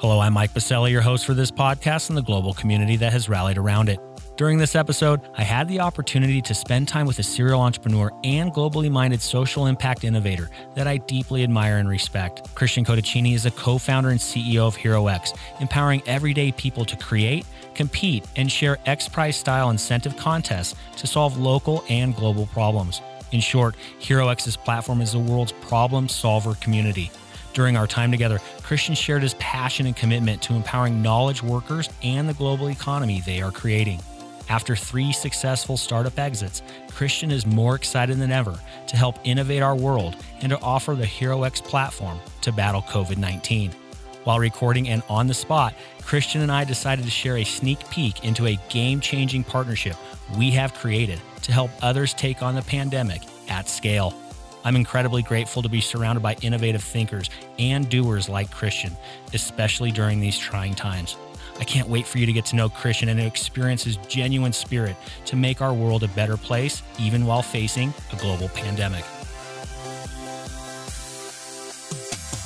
Hello, I'm Mike Biselli, your host for this podcast and the global community that has rallied around it. During this episode, I had the opportunity to spend time with a serial entrepreneur and globally minded social impact innovator that I deeply admire and respect. Christian Cotichini is a co founder and CEO of HeroX, empowering everyday people to create, compete, and share X Prize style incentive contests to solve local and global problems. In short, HeroX's platform is the world's problem solver community. During our time together, Christian shared his passion and commitment to empowering knowledge workers and the global economy they are creating. After three successful startup exits, Christian is more excited than ever to help innovate our world and to offer the HeroX platform to battle COVID 19. While recording and on the spot, Christian and I decided to share a sneak peek into a game changing partnership we have created to help others take on the pandemic at scale. I'm incredibly grateful to be surrounded by innovative thinkers and doers like Christian, especially during these trying times. I can't wait for you to get to know Christian and to experience his genuine spirit to make our world a better place, even while facing a global pandemic.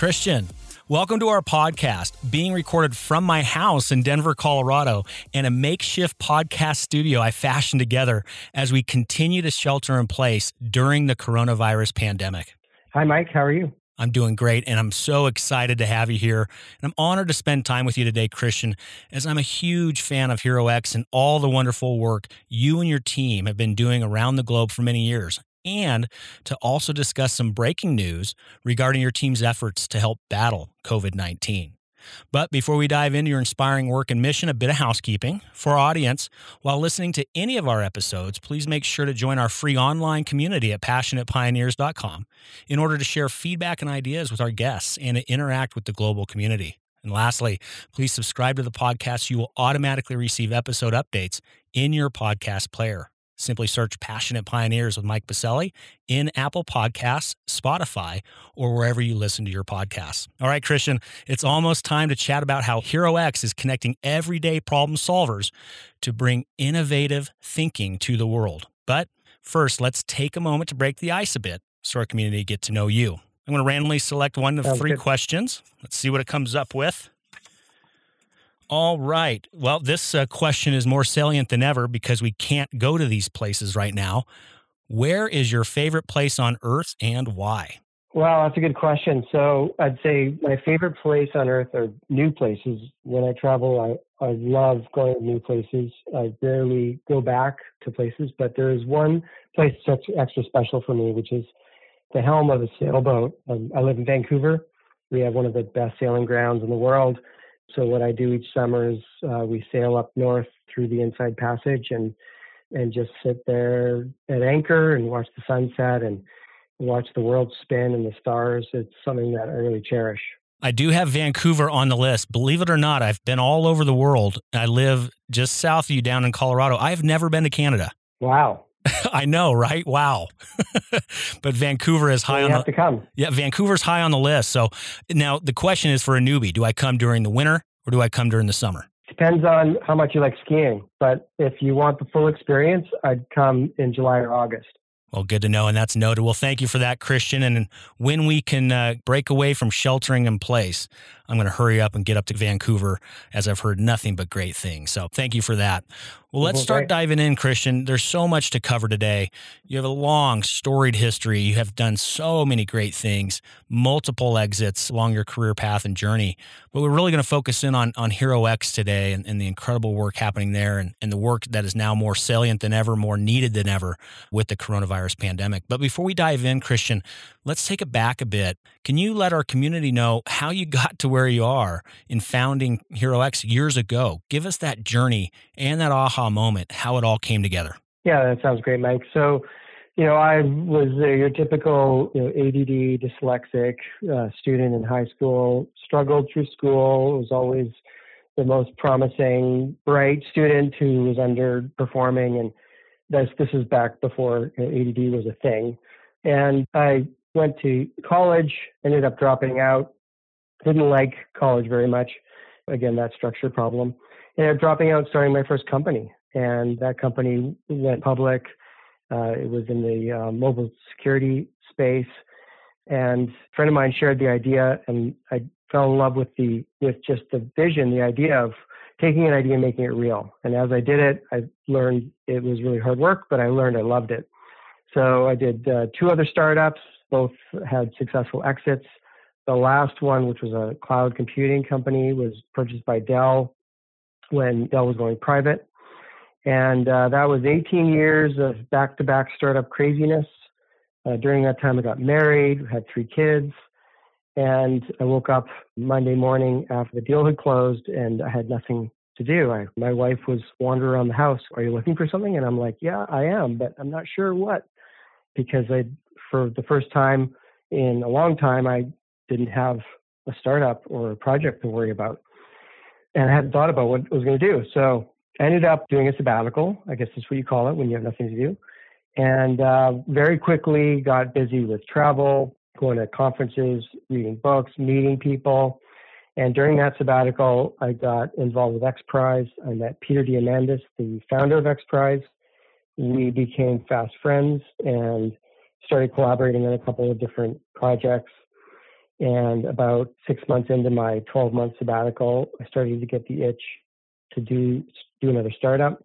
Christian, welcome to our podcast, being recorded from my house in Denver, Colorado, and a makeshift podcast studio I fashioned together as we continue to shelter in place during the coronavirus pandemic. Hi, Mike. How are you? I'm doing great, and I'm so excited to have you here. And I'm honored to spend time with you today, Christian, as I'm a huge fan of HeroX and all the wonderful work you and your team have been doing around the globe for many years and to also discuss some breaking news regarding your team's efforts to help battle COVID 19. But before we dive into your inspiring work and mission, a bit of housekeeping. For our audience, while listening to any of our episodes, please make sure to join our free online community at passionatepioneers.com in order to share feedback and ideas with our guests and to interact with the global community. And lastly, please subscribe to the podcast. You will automatically receive episode updates in your podcast player. Simply search Passionate Pioneers with Mike Biselli in Apple Podcasts, Spotify, or wherever you listen to your podcasts. All right, Christian, it's almost time to chat about how HeroX is connecting everyday problem solvers to bring innovative thinking to the world. But first, let's take a moment to break the ice a bit so our community get to know you. I'm going to randomly select one of three questions. Let's see what it comes up with. All right. Well, this uh, question is more salient than ever because we can't go to these places right now. Where is your favorite place on earth and why? Well, that's a good question. So I'd say my favorite place on earth are new places. When I travel, I, I love going to new places. I rarely go back to places, but there is one place that's extra special for me, which is the helm of a sailboat. Um, I live in Vancouver. We have one of the best sailing grounds in the world. So what I do each summer is uh, we sail up north through the Inside Passage and and just sit there at anchor and watch the sunset and watch the world spin and the stars. It's something that I really cherish. I do have Vancouver on the list. Believe it or not, I've been all over the world. I live just south of you down in Colorado. I've never been to Canada. Wow. I know, right? Wow. but Vancouver is high so on the to come. Yeah, Vancouver's high on the list. So now the question is for a newbie, do I come during the winter or do I come during the summer? Depends on how much you like skiing, but if you want the full experience, I'd come in July or August. Well, good to know, and that's noted. Well, thank you for that, Christian. And when we can uh, break away from sheltering in place, I'm going to hurry up and get up to Vancouver as I've heard nothing but great things. So thank you for that. Well, let's mm-hmm. start diving in, Christian. There's so much to cover today. You have a long, storied history. You have done so many great things, multiple exits along your career path and journey. But we're really going to focus in on, on HeroX today and, and the incredible work happening there and, and the work that is now more salient than ever, more needed than ever with the coronavirus pandemic. But before we dive in, Christian, let's take it back a bit. Can you let our community know how you got to where you are in founding HeroX years ago? Give us that journey and that aha moment, how it all came together. Yeah, that sounds great, Mike. So you know, I was uh, your typical you know, ADD, dyslexic uh, student in high school. Struggled through school. Was always the most promising, bright student who was underperforming, and this this is back before you know, ADD was a thing. And I went to college, ended up dropping out. Didn't like college very much. Again, that structure problem. Ended up dropping out, starting my first company, and that company went public. Uh, it was in the uh, mobile security space, and a friend of mine shared the idea, and I fell in love with the with just the vision, the idea of taking an idea and making it real. And as I did it, I learned it was really hard work, but I learned I loved it. So I did uh, two other startups, both had successful exits. The last one, which was a cloud computing company, was purchased by Dell when Dell was going private. And uh, that was 18 years of back to back startup craziness. Uh, during that time, I got married, had three kids, and I woke up Monday morning after the deal had closed and I had nothing to do. I, my wife was wandering around the house. Are you looking for something? And I'm like, Yeah, I am, but I'm not sure what. Because I, for the first time in a long time, I didn't have a startup or a project to worry about. And I hadn't thought about what I was going to do. So I ended up doing a sabbatical. I guess that's what you call it when you have nothing to do. And uh, very quickly got busy with travel, going to conferences, reading books, meeting people. And during that sabbatical, I got involved with X Prize. I met Peter Diamandis, the founder of X Prize. We became fast friends and started collaborating on a couple of different projects. And about six months into my 12 month sabbatical, I started to get the itch to do do another startup.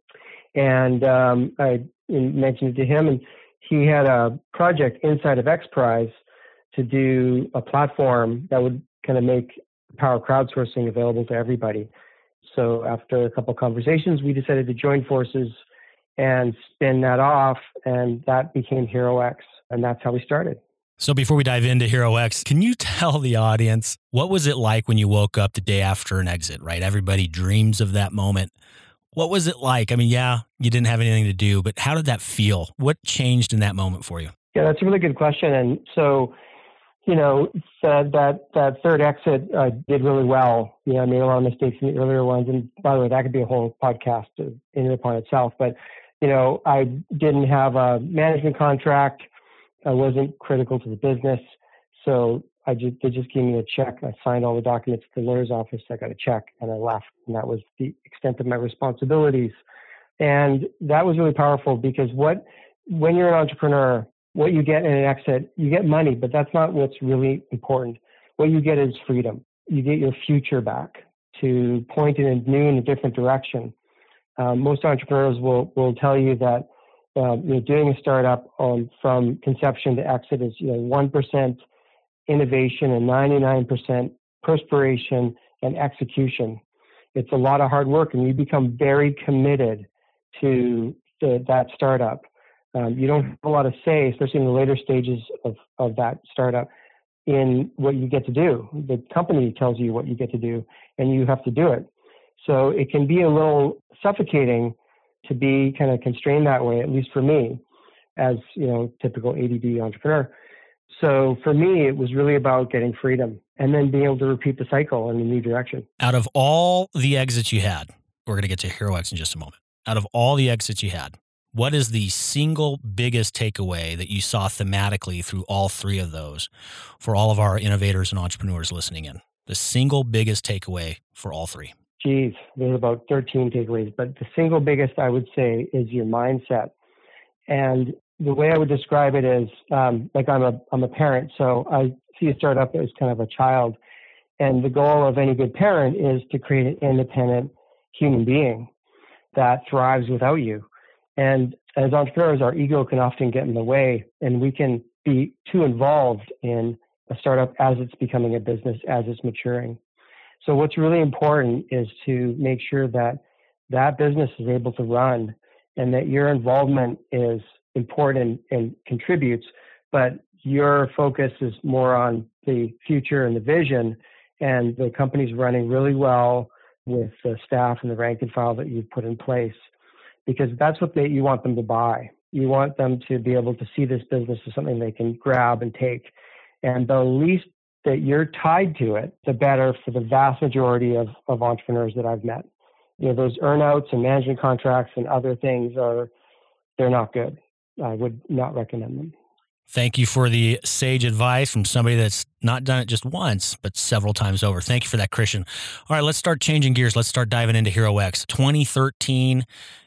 And um, I mentioned it to him, and he had a project inside of X Prize to do a platform that would kind of make power crowdsourcing available to everybody. So after a couple conversations, we decided to join forces and spin that off, and that became HeroX, and that's how we started. So before we dive into HeroX, can you tell the audience what was it like when you woke up the day after an exit, right? Everybody dreams of that moment. What was it like? I mean, yeah, you didn't have anything to do, but how did that feel? What changed in that moment for you? Yeah, that's a really good question. And so you know, said that that third exit uh, did really well. You know, I made a lot of mistakes in the earlier ones, and by the way, that could be a whole podcast in and upon itself. But you know, I didn't have a management contract. I wasn't critical to the business, so I just they just gave me a check. I signed all the documents at the lawyer's office. I got a check, and I left, and that was the extent of my responsibilities. And that was really powerful because what when you're an entrepreneur, what you get in an exit, you get money, but that's not what's really important. What you get is freedom. You get your future back to point in a new and a different direction. Um, most entrepreneurs will will tell you that uh, you know, doing a startup um, from conception to exit is you know one percent innovation and ninety nine percent perspiration and execution. It's a lot of hard work, and you become very committed to the, that startup. Um, you don't have a lot of say, especially in the later stages of, of that startup, in what you get to do. The company tells you what you get to do, and you have to do it. So it can be a little suffocating to be kind of constrained that way, at least for me, as you know, typical ADD entrepreneur. So for me, it was really about getting freedom and then being able to repeat the cycle in a new direction. Out of all the exits you had, we're going to get to HeroX in just a moment. Out of all the exits you had, what is the single biggest takeaway that you saw thematically through all three of those for all of our innovators and entrepreneurs listening in? The single biggest takeaway for all three. Geez, there's about 13 takeaways, but the single biggest I would say is your mindset. And the way I would describe it is um, like I'm a I'm a parent, so I see a startup as kind of a child, and the goal of any good parent is to create an independent human being that thrives without you. And as entrepreneurs, our ego can often get in the way, and we can be too involved in a startup as it's becoming a business, as it's maturing. So, what's really important is to make sure that that business is able to run and that your involvement is important and contributes, but your focus is more on the future and the vision, and the company's running really well with the staff and the rank and file that you've put in place because that's what they, you want them to buy. You want them to be able to see this business as something they can grab and take. And the least that you're tied to it, the better for the vast majority of, of entrepreneurs that I've met. You know, those earnouts and management contracts and other things are, they're not good. I would not recommend them. Thank you for the sage advice from somebody that's not done it just once, but several times over. Thank you for that, Christian. All right, let's start changing gears. Let's start diving into Hero X. 2013,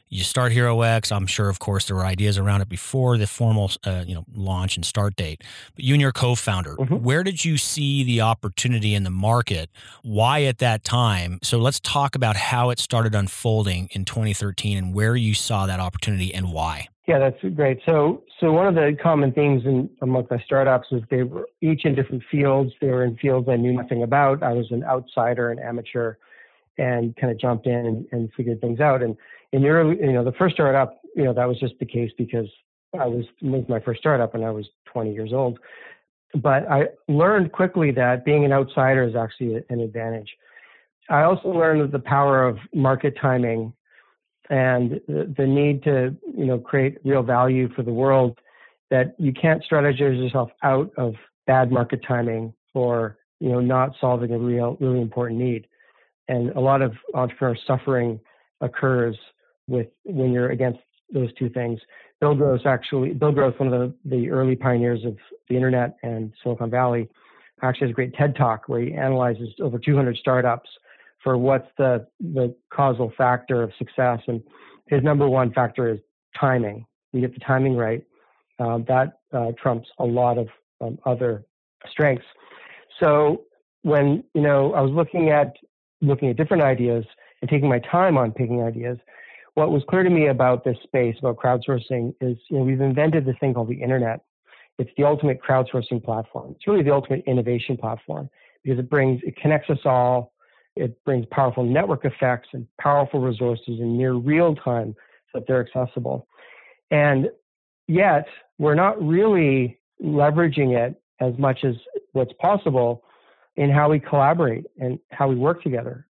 you start Hero X. I'm sure, of course, there were ideas around it before the formal, uh, you know, launch and start date. But you and your co-founder, mm-hmm. where did you see the opportunity in the market? Why at that time? So let's talk about how it started unfolding in 2013 and where you saw that opportunity and why. Yeah, that's great. So, so one of the common themes in amongst my startups was they were each in different fields. They were in fields I knew nothing about. I was an outsider, an amateur, and kind of jumped in and, and figured things out. And in the early, you know, the first startup, you know, that was just the case because I was, was my first startup and I was 20 years old. But I learned quickly that being an outsider is actually an advantage. I also learned the power of market timing and the, the need to you know create real value for the world that you can't strategize yourself out of bad market timing or you know not solving a real really important need and a lot of entrepreneur suffering occurs with when you're against those two things bill gross actually bill gross one of the, the early pioneers of the internet and silicon valley actually has a great ted talk where he analyzes over 200 startups for what's the the causal factor of success. And his number one factor is timing. You get the timing right, um, that uh, trumps a lot of um, other strengths. So when you know I was looking at looking at different ideas and taking my time on picking ideas, what was clear to me about this space about crowdsourcing is you know we've invented this thing called the internet. It's the ultimate crowdsourcing platform. It's really the ultimate innovation platform because it brings it connects us all it brings powerful network effects and powerful resources in near real time so that they're accessible. And yet, we're not really leveraging it as much as what's possible in how we collaborate and how we work together.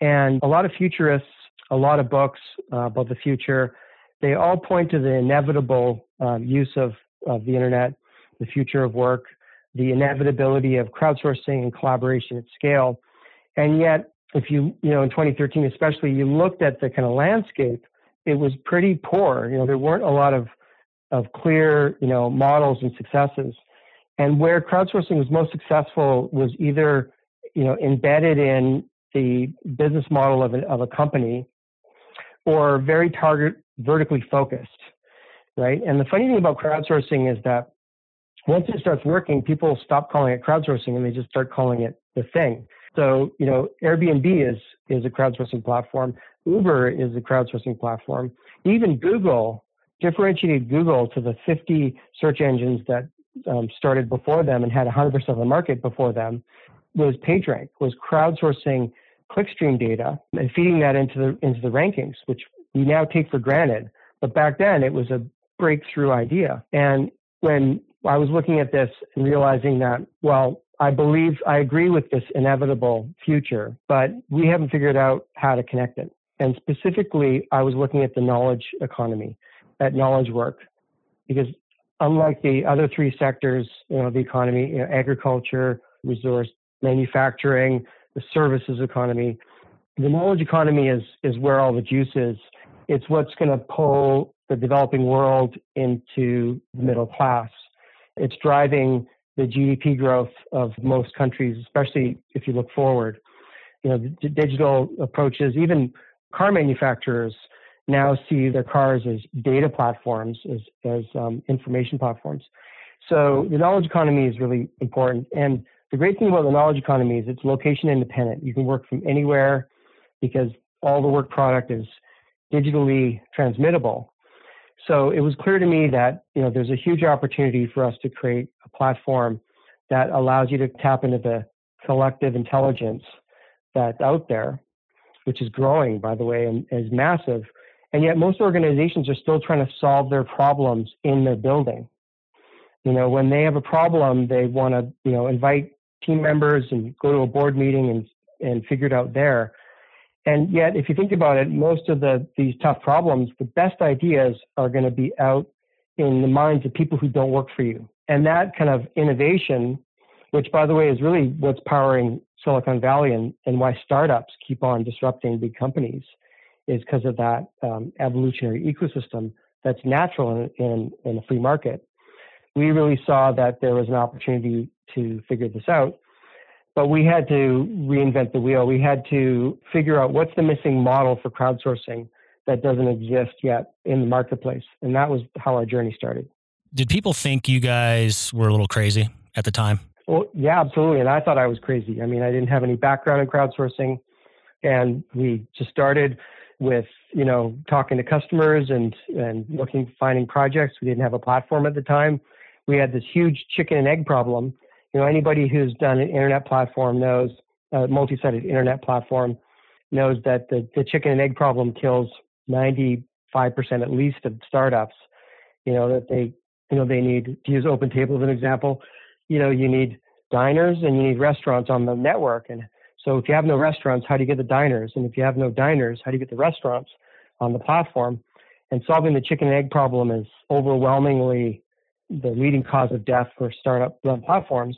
And a lot of futurists, a lot of books uh, about the future, they all point to the inevitable um, use of, of the internet, the future of work, the inevitability of crowdsourcing and collaboration at scale. And yet, if you, you know, in 2013 especially, you looked at the kind of landscape, it was pretty poor. You know, there weren't a lot of, of clear, you know, models and successes. And where crowdsourcing was most successful was either, you know, embedded in the business model of a, of a company or very target vertically focused, right? And the funny thing about crowdsourcing is that once it starts working, people stop calling it crowdsourcing and they just start calling it the thing. So, you know, Airbnb is, is a crowdsourcing platform. Uber is a crowdsourcing platform. Even Google differentiated Google to the 50 search engines that um, started before them and had 100% of the market before them was PageRank, was crowdsourcing clickstream data and feeding that into the, into the rankings, which we now take for granted. But back then it was a breakthrough idea. And when I was looking at this and realizing that, well, I believe I agree with this inevitable future, but we haven't figured out how to connect it. And specifically, I was looking at the knowledge economy, at knowledge work, because unlike the other three sectors, you know, the economy, you know, agriculture, resource, manufacturing, the services economy, the knowledge economy is is where all the juice is. It's what's going to pull the developing world into the middle class. It's driving the GDP growth of most countries, especially if you look forward. You know, the digital approaches, even car manufacturers now see their cars as data platforms, as, as um, information platforms. So the knowledge economy is really important. And the great thing about the knowledge economy is it's location independent. You can work from anywhere because all the work product is digitally transmittable. So it was clear to me that you know there's a huge opportunity for us to create a platform that allows you to tap into the collective intelligence that's out there, which is growing, by the way, and is massive. And yet most organizations are still trying to solve their problems in their building. You know, when they have a problem, they want to, you know, invite team members and go to a board meeting and and figure it out there. And yet, if you think about it, most of the these tough problems, the best ideas are going to be out in the minds of people who don't work for you. And that kind of innovation, which by the way is really what's powering Silicon Valley and, and why startups keep on disrupting big companies, is because of that um, evolutionary ecosystem that's natural in, in, in a free market. We really saw that there was an opportunity to figure this out, but we had to reinvent the wheel. We had to figure out what's the missing model for crowdsourcing that doesn't exist yet in the marketplace. And that was how our journey started. Did people think you guys were a little crazy at the time? Well, yeah, absolutely. And I thought I was crazy. I mean, I didn't have any background in crowdsourcing. And we just started with, you know, talking to customers and, and looking, finding projects. We didn't have a platform at the time. We had this huge chicken and egg problem. You know, anybody who's done an internet platform knows, a multi-sided internet platform knows that the, the chicken and egg problem kills 95% at least of startups. You know, that they, you know, they need to use open table as an example you know, you need diners and you need restaurants on the network. And so if you have no restaurants, how do you get the diners? And if you have no diners, how do you get the restaurants on the platform? And solving the chicken and egg problem is overwhelmingly the leading cause of death for startup run platforms.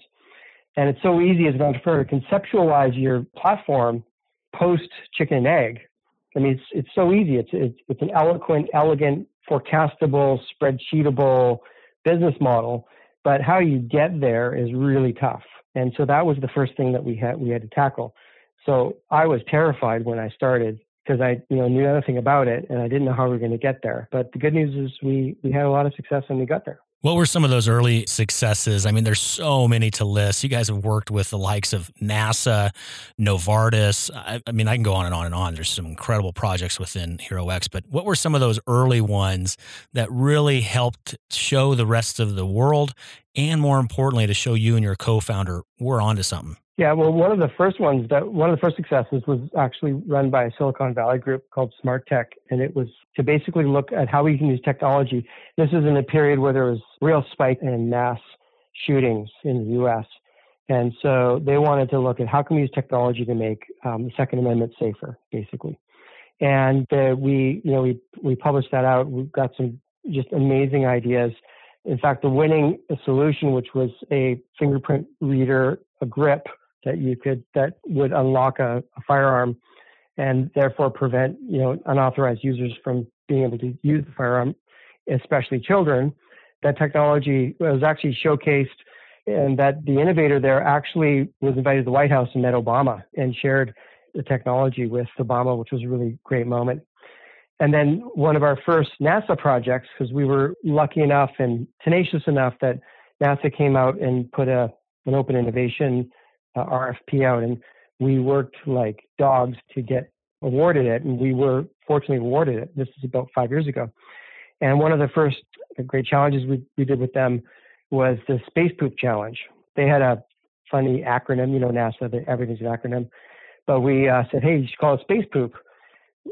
And it's so easy as an entrepreneur to conceptualize your platform post chicken and egg. I mean, it's, it's so easy. It's, it's, it's an eloquent, elegant, forecastable, spreadsheetable business model but how you get there is really tough. And so that was the first thing that we had we had to tackle. So I was terrified when I started because I you know knew nothing about it and I didn't know how we were going to get there. But the good news is we we had a lot of success and we got there. What were some of those early successes? I mean, there's so many to list. You guys have worked with the likes of NASA, Novartis. I, I, mean, I can go on and on and on. There's some incredible projects within HeroX, but what were some of those early ones that really helped show the rest of the world and more importantly, to show you and your co-founder we're onto something? Yeah, well, one of the first ones that one of the first successes was actually run by a Silicon Valley group called Smart Tech, and it was to basically look at how we can use technology. This is in a period where there was real spike in mass shootings in the U.S., and so they wanted to look at how can we use technology to make um, the Second Amendment safer, basically. And uh, we, you know, we we published that out. We got some just amazing ideas. In fact, the winning solution, which was a fingerprint reader, a grip that you could that would unlock a, a firearm and therefore prevent you know unauthorized users from being able to use the firearm, especially children. That technology was actually showcased, and that the innovator there actually was invited to the White House and met Obama and shared the technology with Obama, which was a really great moment. And then one of our first NASA projects, because we were lucky enough and tenacious enough that NASA came out and put a an open innovation uh, RFP out, and we worked like dogs to get awarded it, and we were fortunately awarded it. This is about five years ago. And one of the first great challenges we, we did with them was the Space Poop Challenge. They had a funny acronym, you know, NASA, everything's an acronym. But we uh, said, hey, you should call it Space Poop.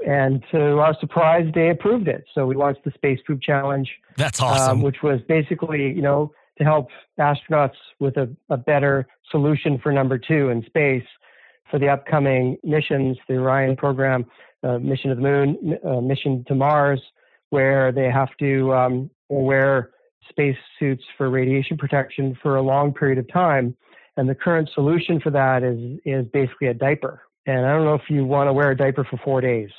And to our surprise, they approved it. So we launched the Space Poop Challenge. That's awesome. Um, which was basically, you know, to help astronauts with a, a better solution for number two in space for the upcoming missions, the Orion program, uh, mission to the moon, uh, mission to Mars, where they have to um, wear space suits for radiation protection for a long period of time. And the current solution for that is is basically a diaper. And I don't know if you want to wear a diaper for four days.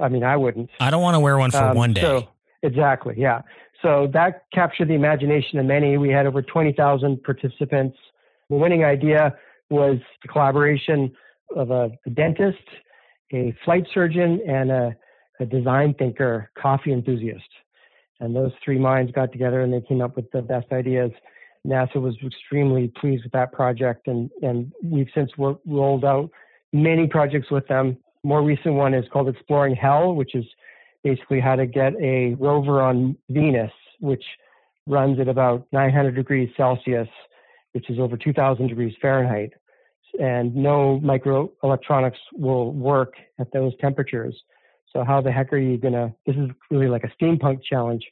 I mean, I wouldn't. I don't want to wear one for um, one day. So, exactly, yeah. So that captured the imagination of many. We had over 20,000 participants. The winning idea was the collaboration of a, a dentist, a flight surgeon, and a, a design thinker, coffee enthusiast. And those three minds got together and they came up with the best ideas. NASA was extremely pleased with that project, and, and we've since rolled out many projects with them. More recent one is called Exploring Hell, which is basically how to get a rover on Venus, which runs at about 900 degrees Celsius, which is over 2,000 degrees Fahrenheit. And no microelectronics will work at those temperatures. So how the heck are you gonna? This is really like a steampunk challenge.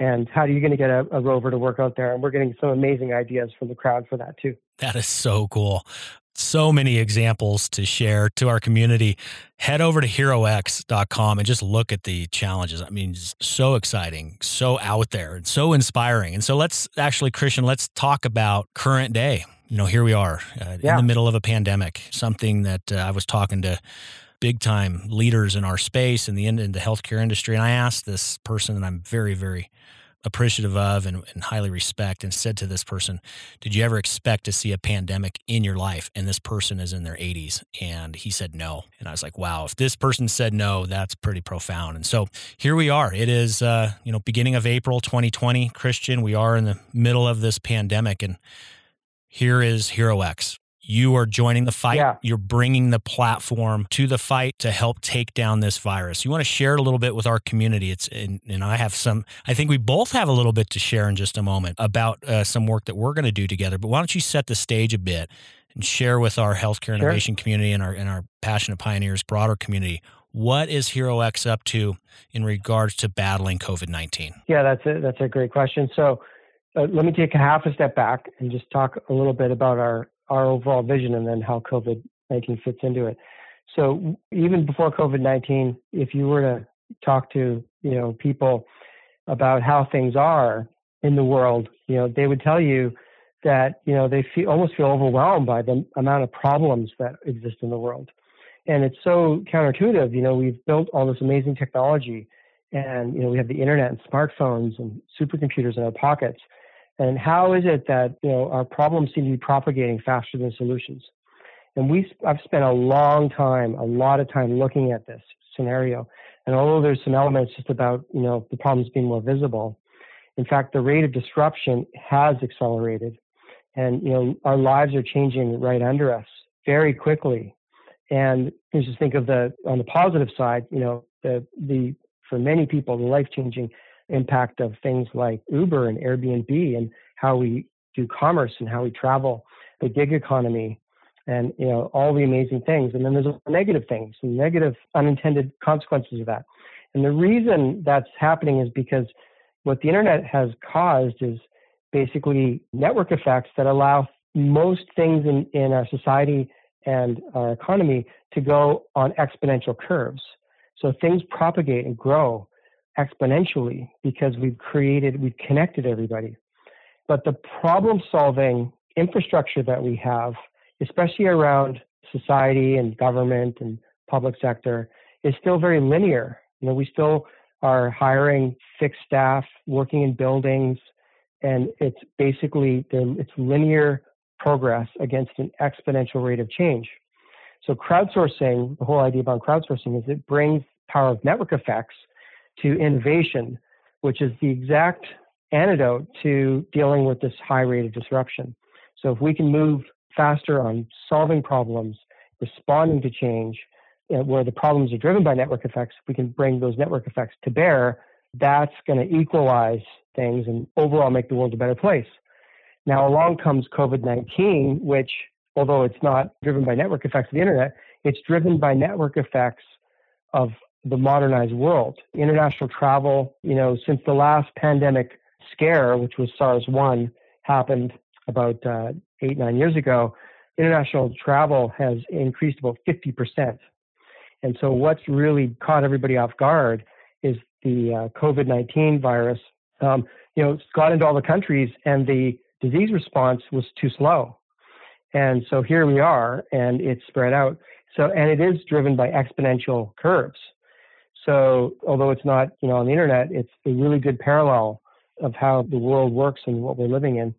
And how are you going to get a, a rover to work out there? And we're getting some amazing ideas from the crowd for that too. That is so cool. So many examples to share to our community. Head over to herox.com and just look at the challenges. I mean, so exciting, so out there, and so inspiring. And so let's actually, Christian, let's talk about current day. You know, here we are uh, yeah. in the middle of a pandemic, something that uh, I was talking to big time leaders in our space in the in the healthcare industry. And I asked this person that I'm very, very appreciative of and, and, highly respect and said to this person, Did you ever expect to see a pandemic in your life? And this person is in their 80s. And he said no. And I was like, wow, if this person said no, that's pretty profound. And so here we are. It is, uh, you know, beginning of April 2020, Christian. We are in the middle of this pandemic. And here is Hero X you are joining the fight. Yeah. You're bringing the platform to the fight to help take down this virus. You want to share it a little bit with our community. It's and, and I have some. I think we both have a little bit to share in just a moment about uh, some work that we're going to do together. But why don't you set the stage a bit and share with our healthcare innovation sure. community and our and our passionate pioneers, broader community, what is Hero X up to in regards to battling COVID nineteen? Yeah, that's a that's a great question. So. Uh, let me take a half a step back and just talk a little bit about our our overall vision and then how COVID 19 fits into it. So even before COVID 19, if you were to talk to you know people about how things are in the world, you know they would tell you that you know they feel almost feel overwhelmed by the amount of problems that exist in the world, and it's so counterintuitive. You know we've built all this amazing technology, and you know we have the internet and smartphones and supercomputers in our pockets, and how is it that you know our problems seem to be propagating faster than solutions? And we, I've spent a long time, a lot of time looking at this scenario. And although there's some elements just about you know the problems being more visible, in fact, the rate of disruption has accelerated, and you know our lives are changing right under us very quickly. And just think of the on the positive side, you know the the for many people the life changing impact of things like Uber and Airbnb and how we do commerce and how we travel, the gig economy, and you know all the amazing things. And then there's negative things, and negative unintended consequences of that. And the reason that's happening is because what the internet has caused is basically network effects that allow most things in, in our society and our economy to go on exponential curves. So things propagate and grow exponentially because we've created, we've connected everybody. But the problem solving infrastructure that we have, especially around society and government and public sector, is still very linear. You know, we still are hiring fixed staff, working in buildings, and it's basically it's linear progress against an exponential rate of change. So crowdsourcing, the whole idea about crowdsourcing is it brings power of network effects to innovation, which is the exact antidote to dealing with this high rate of disruption. So if we can move faster on solving problems, responding to change, where the problems are driven by network effects, we can bring those network effects to bear, that's going to equalize things and overall make the world a better place. Now, along comes COVID 19, which, although it's not driven by network effects of the internet, it's driven by network effects of the modernized world. International travel, you know, since the last pandemic scare, which was SARS 1, happened about uh, eight, nine years ago, international travel has increased about 50%. And so, what's really caught everybody off guard is the uh, COVID 19 virus. Um, you know, got into all the countries, and the disease response was too slow. And so here we are, and it's spread out. So, and it is driven by exponential curves. So although it's not, you know, on the internet, it's a really good parallel of how the world works and what we're living in.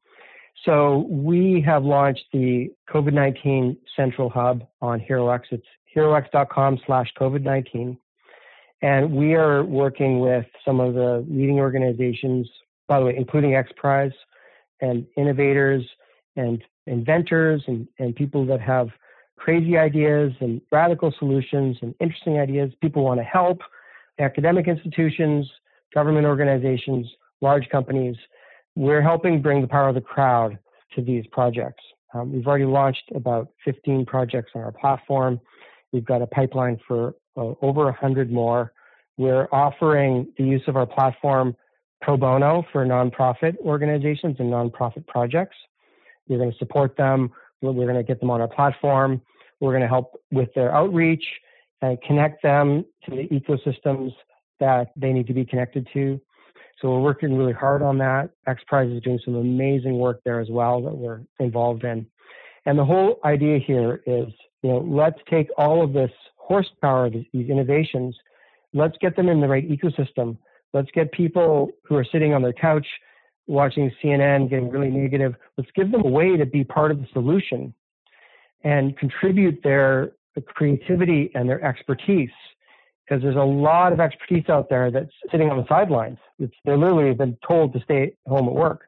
So we have launched the COVID-19 Central Hub on HeroX. It's herox.com slash COVID-19. And we are working with some of the leading organizations, by the way, including XPRIZE and innovators and inventors and, and people that have crazy ideas and radical solutions and interesting ideas. People want to help academic institutions, government organizations, large companies. We're helping bring the power of the crowd to these projects. Um, we've already launched about 15 projects on our platform. We've got a pipeline for uh, over 100 more. We're offering the use of our platform pro bono for nonprofit organizations and nonprofit projects. We're going to support them We're going to get them on our platform. We're going to help with their outreach and connect them to the ecosystems that they need to be connected to. So we're working really hard on that. XPRIZE is doing some amazing work there as well that we're involved in. And the whole idea here is, you know, let's take all of this horsepower, these innovations, let's get them in the right ecosystem. Let's get people who are sitting on their couch watching CNN getting really negative. Let's give them a way to be part of the solution and contribute their creativity and their expertise because there's a lot of expertise out there that's sitting on the sidelines. It's, they're literally been told to stay home at work.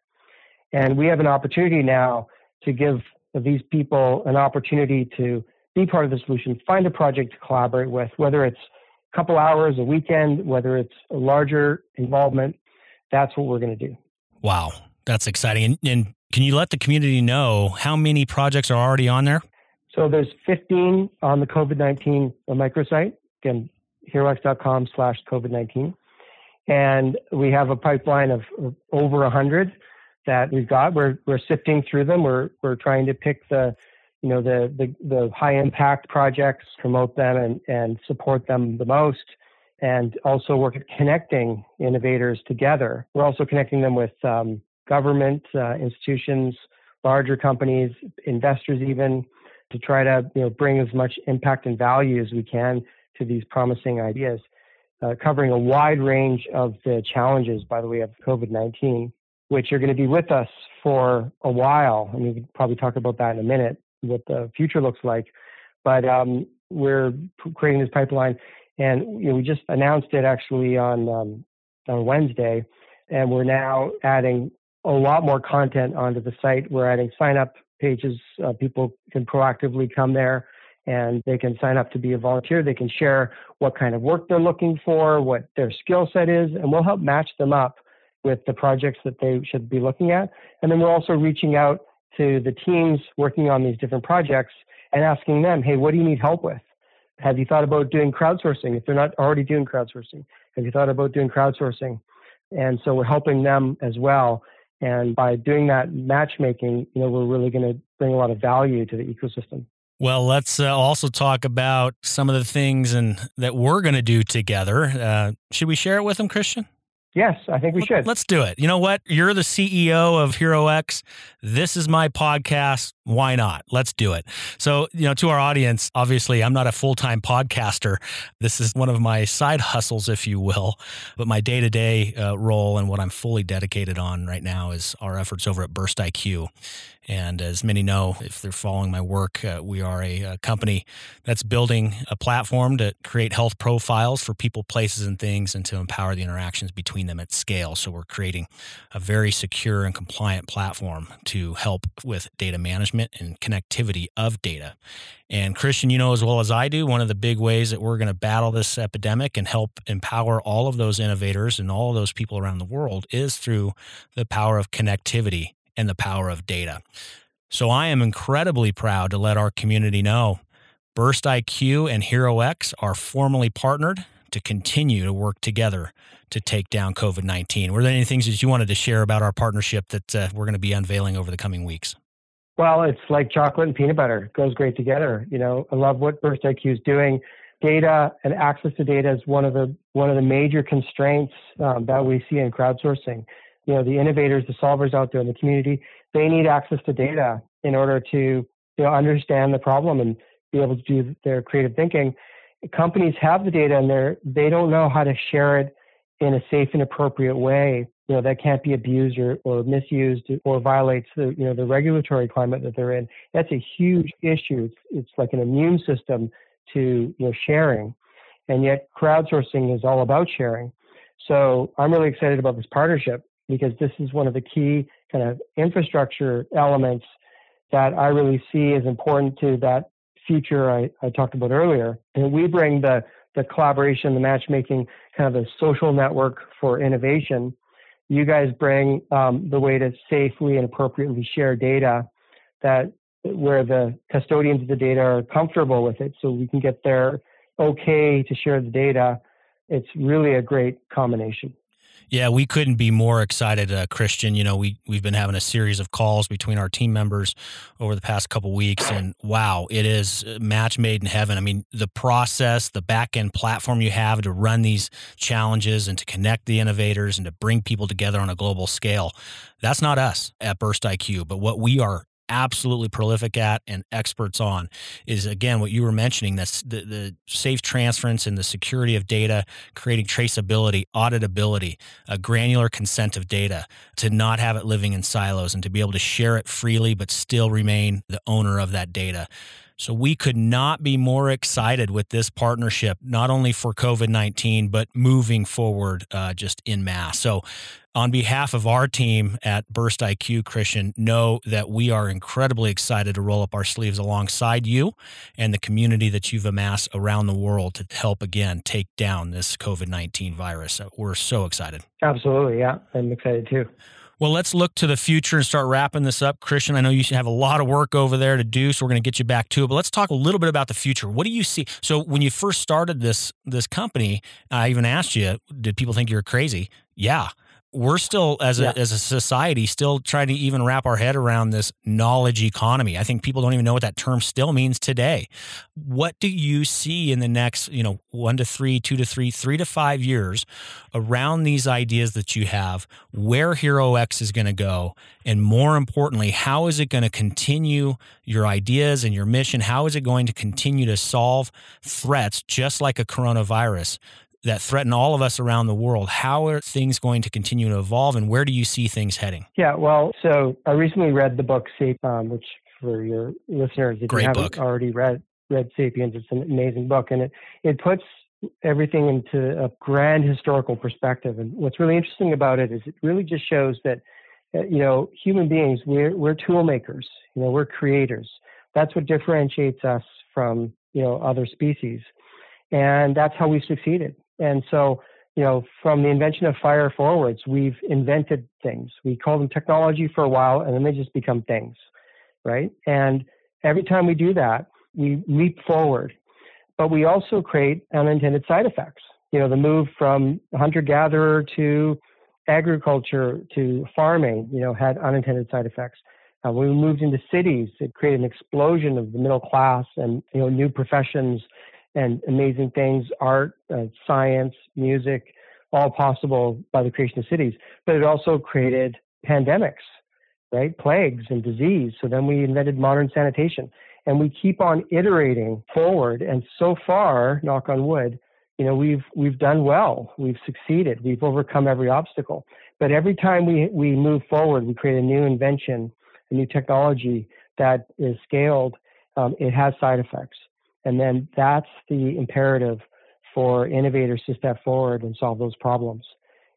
And we have an opportunity now to give these people an opportunity to be part of the solution, find a project to collaborate with, whether it's a couple hours, a weekend, whether it's a larger involvement. That's what we're going to do. Wow, that's exciting. And, and can you let the community know how many projects are already on there? So there's 15 on the COVID-19 microsite. Again, herox.com slash COVID-19. And we have a pipeline of, over 100 that we've got. We're, we're sifting through them. We're, we're trying to pick the, you know, the, the, the high impact projects, promote them and, and support them the most. And also work at connecting innovators together. We're also connecting them with um, government uh, institutions, larger companies, investors even, to try to you know bring as much impact and value as we can to these promising ideas, uh, covering a wide range of the challenges, by the way, of COVID 19, which are going to be with us for a while. Mean, we probably talk about that in a minute, what the future looks like. But um, we're creating this pipeline, and you know, we just announced it actually on um, on Wednesday, and we're now adding a lot more content onto the site. We're adding sign up pages. Uh, people can proactively come there and they can sign up to be a volunteer. They can share what kind of work they're looking for, what their skill set is, and we'll help match them up with the projects that they should be looking at. And then we're also reaching out to the teams working on these different projects and asking them, hey, what do you need help with? Have you thought about doing crowdsourcing? If they're not already doing crowdsourcing, have you thought about doing crowdsourcing? And so we're helping them as well. And by doing that matchmaking, you know, we're really going to bring a lot of value to the ecosystem. Well, let's uh, also talk about some of the things and that we're going to do together. Uh, should we share it with them, Christian? Yes, I think we should. Let's do it. You know what? You're the CEO of Hero X. This is my podcast. Why not? Let's do it. So, you know, to our audience, obviously, I'm not a full time podcaster. This is one of my side hustles, if you will. But my day to day role and what I'm fully dedicated on right now is our efforts over at Burst IQ. And as many know, if they're following my work, uh, we are a, a, company that's building a platform to create health profiles for people, places, and things and to empower the interactions between them at scale. So we're creating a very secure and compliant platform to help with data management and connectivity of data. And Christian, you know as well as I do, one of the big ways that we're going to battle this epidemic and help empower all of those innovators and all of those people around the world is through the power of connectivity and the power of data. So I am incredibly proud to let our community know Burst IQ and HeroX are formally partnered to continue to work together to take down COVID 19. Were there any things that you wanted to share about our partnership that uh, we're going to be unveiling over the coming weeks? Well, it's like chocolate and peanut butter. It goes great together. You know, I love what Burst IQ is doing. Data and access to data is one of the one of the major constraints um, that we see in crowdsourcing you know the innovators the solvers out there in the community they need access to data in order to you know understand the problem and be able to do their creative thinking. Companies have the data and they're they don't know how to share it in a safe and appropriate way. You know that can't be abused or, or misused or violates the you know the regulatory climate that they're in. That's a huge issue. It's, it's like an immune system to you know sharing. And yet crowdsourcing is all about sharing. So i'm really excited about this partnership because this is one of the key kind of infrastructure elements that I really see as important to that future I, I talked about earlier. And we bring the, the collaboration, the matchmaking, kind of the social network for innovation. You guys bring um, the way to safely and appropriately share data that where the custodians of the data are comfortable with it so we can get their okay to share the data. It's really a great combination. Yeah, we couldn't be more excited, uh, Christian. You know, we we've been having a series of calls between our team members over the past couple weeks, and wow, it is match made in heaven. I mean, the process, the back end platform you have to run these challenges and to connect the innovators and to bring people together on a global scale. That's not us at Burst IQ, but what we are absolutely prolific at and experts on is again what you were mentioning that's the, the safe transference and the security of data creating traceability auditability a granular consent of data to not have it living in silos and to be able to share it freely but still remain the owner of that data so we could not be more excited with this partnership, not only for COVID 19, but moving forward uh, just in mass. So, on behalf of our team at Burst IQ, Christian, know that we are incredibly excited to roll up our sleeves alongside you and the community that you've amassed around the world to help again take down this COVID 19 virus. We're so excited. Absolutely. Yeah. I'm excited too. Well, let's look to the future and start wrapping this up. Christian, I know you have a lot of work over there to do, so we're going to get you back to it. But let's talk a little bit about the future. What do you see? So, when you first started this this company, I even asked you, did people think you were crazy? Yeah we're still as a yeah. as a society still trying to even wrap our head around this knowledge economy. I think people don't even know what that term still means today. What do you see in the next, you know, 1 to 3, 2 to 3, 3 to 5 years around these ideas that you have, where Hero X is going to go, and more importantly, how is it going to continue your ideas and your mission? How is it going to continue to solve threats just like a coronavirus that threaten all of us around the world. How are things going to continue to evolve, and where do you see things heading? Yeah, well, so I recently read the book, um, which for your listeners, if Great you haven't book. already read read *Sapiens*, it's an amazing book, and it it puts everything into a grand historical perspective. And what's really interesting about it is it really just shows that uh, you know human beings we're we're tool makers. You know, we're creators. That's what differentiates us from you know other species and that's how we've succeeded. And so, you know, from the invention of fire forwards, we've invented things. We call them technology for a while, and then they just become things, right? And every time we do that, we leap forward. But we also create unintended side effects. You know, the move from hunter gatherer to agriculture to farming, you know, had unintended side effects. Uh, when we moved into cities, it created an explosion of the middle class and you know new professions and amazing things art, uh, science, music, all possible by the creation of cities. But it also created pandemics, right? Plagues and disease. So then we invented modern sanitation. And we keep on iterating forward. And so far, knock on wood, you know, we've we've done well. We've succeeded. We've overcome every obstacle. But every time we, we move forward, we create a new invention, a new technology that is scaled, um, it has side effects. And then that's the imperative for innovators to step forward and solve those problems.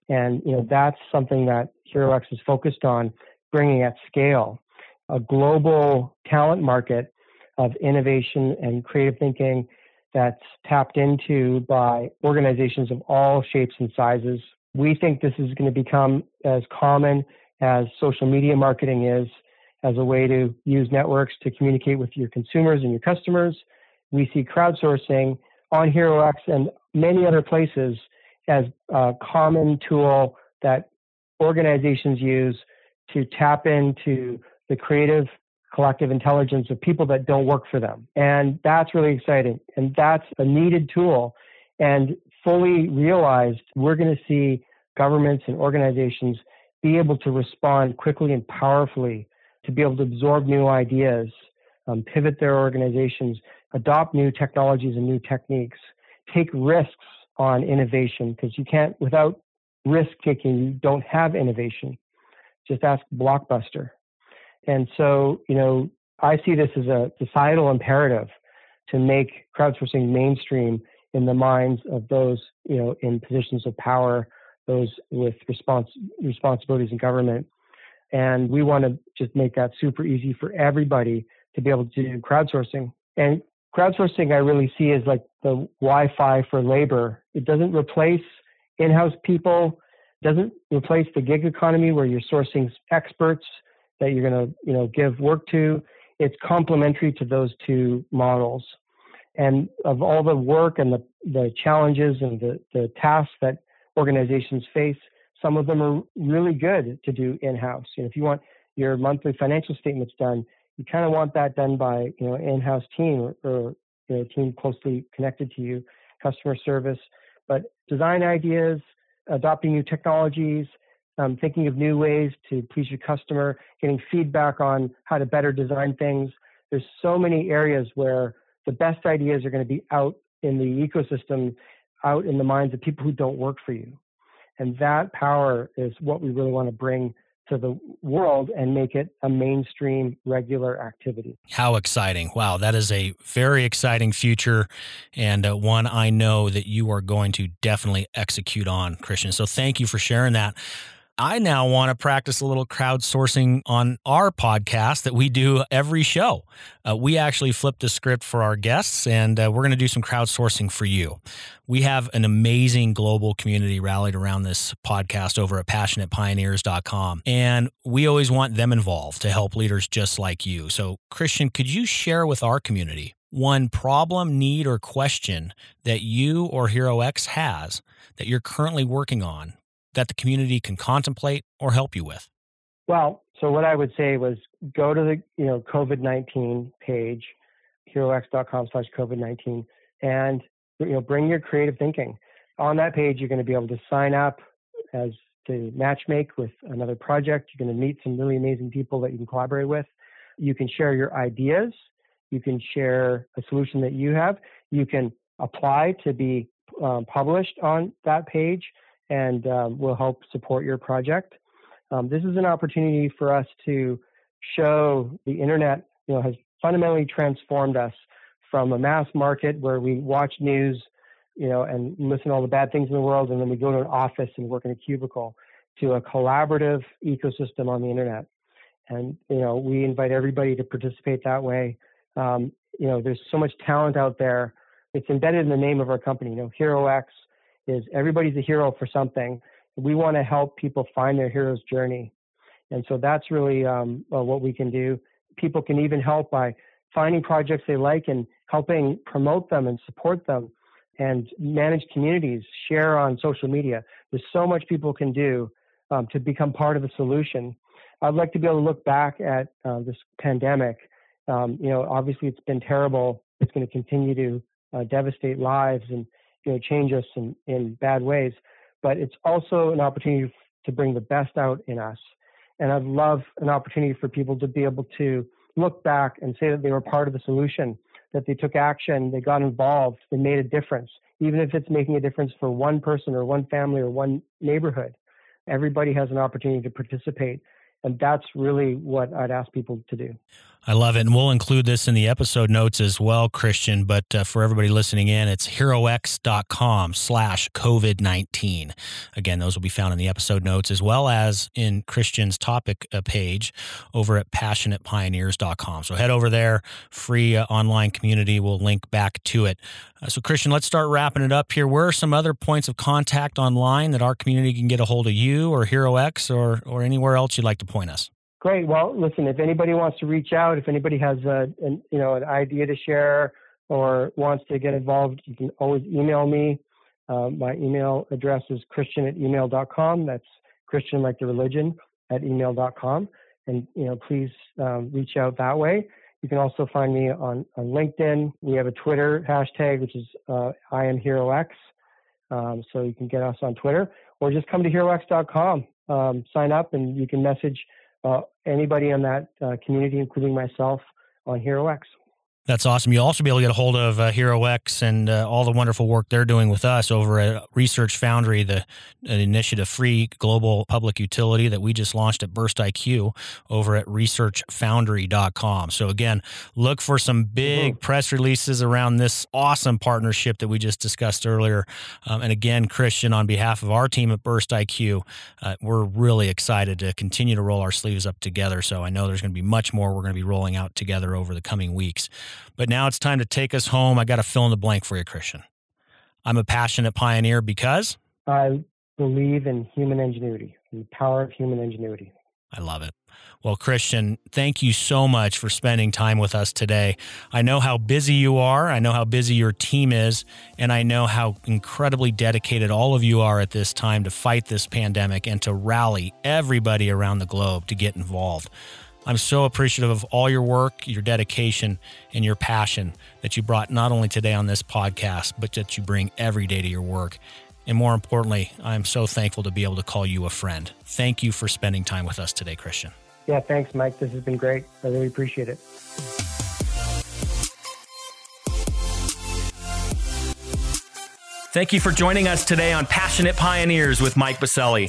And you know that's something that HeroX is focused on bringing at scale, a global talent market of innovation and creative thinking that's tapped into by organizations of all shapes and sizes. We think this is going to become as common as social media marketing is as a way to use networks to communicate with your consumers and your customers we see crowdsourcing on HeroX and many other places as a common tool that organizations use to tap into the creative collective intelligence of people that don't work for them. And that's really exciting. And that's a needed tool. And fully realized, we're going to see governments and organizations be able to respond quickly and powerfully to be able to absorb new ideas, um, pivot their organizations adopt new technologies and new techniques, take risks on innovation because you can't, without risk taking, you don't have innovation. Just ask Blockbuster. And so, you know, I see this as a societal imperative to make crowdsourcing mainstream in the minds of those, you know, in positions of power, those with respons- responsibilities in government. And we want to just make that super easy for everybody to be able to do crowdsourcing. And crowdsourcing I really see is like the Wi-Fi for labor. It doesn't replace in-house people, doesn't replace the gig economy where you're sourcing experts that you're going to, you know, give work to. It's complementary to those two models. And of all the work and the, the challenges and the, the tasks that organizations face, some of them are really good to do in-house. You know, if you want your monthly financial statements done, you kind of want that done by you know in-house team or, or you know, team closely connected to you, customer service. But design ideas, adopting new technologies, um, thinking of new ways to please your customer, getting feedback on how to better design things. There's so many areas where the best ideas are going to be out in the ecosystem, out in the minds of people who don't work for you. And that power is what we really want to bring to the world and make it a mainstream regular activity. How exciting. Wow, that is a very exciting future and uh, one I know that you are going to definitely execute on, Christian. So thank you for sharing that. I now want to practice a little crowdsourcing on our podcast that we do every show. Uh, we actually flip the script for our guests, and uh, we're going to do some crowdsourcing for you. We have an amazing global community rallied around this podcast over at passionatepioneers.com, and we always want them involved to help leaders just like you. So, Christian, could you share with our community one problem, need, or question that you or Hero X has that you're currently working on that the community can contemplate or help you with? Well, so what I would say was go to the you know COVID nineteen page, herox.com slash COVID nineteen, and you know bring your creative thinking. On that page, you're going to be able to sign up as to matchmake with another project. You're going to meet some really amazing people that you can collaborate with. You can share your ideas. You can share a solution that you have. You can apply to be um, published on that page and um, will help support your project. Um, this is an opportunity for us to show the internet, you know, has fundamentally transformed us from a mass market where we watch news, you know, and listen to all the bad things in the world, and then we go to an office and work in a cubicle, to a collaborative ecosystem on the internet. And you know, we invite everybody to participate that way. Um, you know, there's so much talent out there. It's embedded in the name of our company. You know, Hero X is everybody's a hero for something. We want to help people find their hero's journey. And so that's really um, well, what we can do. People can even help by finding projects they like and helping promote them and support them and manage communities, share on social media. There's so much people can do um, to become part of the solution. I'd like to be able to look back at uh, this pandemic. Um, you know, obviously it's been terrible. It's going to continue to uh, devastate lives and you know change us in, in bad ways, but it's also an opportunity to bring the best out in us. And I'd love an opportunity for people to be able to look back and say that they were part of the solution, that they took action, they got involved, they made a difference, even if it's making a difference for one person or one family or one neighborhood. Everybody has an opportunity to participate. And that's really what I'd ask people to do. I love it. And we'll include this in the episode notes as well, Christian. But uh, for everybody listening in, it's herox.com slash COVID 19. Again, those will be found in the episode notes as well as in Christian's topic uh, page over at passionatepioneers.com. So head over there, free uh, online community. We'll link back to it. Uh, so, Christian, let's start wrapping it up here. Where are some other points of contact online that our community can get a hold of you or HeroX or, or anywhere else you'd like to point us? Great. Well, listen, if anybody wants to reach out, if anybody has a, an, you know, an idea to share or wants to get involved, you can always email me. Uh, my email address is christian at email.com. That's Christian like the religion at email.com. And, you know, please um, reach out that way. You can also find me on, on LinkedIn. We have a Twitter hashtag, which is uh, I am Hero X. Um, so you can get us on Twitter or just come to herox.com, um, sign up, and you can message uh, anybody in that uh, community, including myself, on Hero X. That's awesome. You'll also be able to get a hold of uh, Hero X and uh, all the wonderful work they're doing with us over at Research Foundry, the initiative free global public utility that we just launched at Burst IQ over at researchfoundry.com. So, again, look for some big mm-hmm. press releases around this awesome partnership that we just discussed earlier. Um, and again, Christian, on behalf of our team at Burst IQ, uh, we're really excited to continue to roll our sleeves up together. So, I know there's going to be much more we're going to be rolling out together over the coming weeks. But now it's time to take us home. I got to fill in the blank for you, Christian. I'm a passionate pioneer because I believe in human ingenuity, the power of human ingenuity. I love it. Well, Christian, thank you so much for spending time with us today. I know how busy you are. I know how busy your team is. And I know how incredibly dedicated all of you are at this time to fight this pandemic and to rally everybody around the globe to get involved. I'm so appreciative of all your work, your dedication, and your passion that you brought not only today on this podcast, but that you bring every day to your work. And more importantly, I'm so thankful to be able to call you a friend. Thank you for spending time with us today, Christian. Yeah, thanks, Mike. This has been great. I really appreciate it. Thank you for joining us today on Passionate Pioneers with Mike Biselli.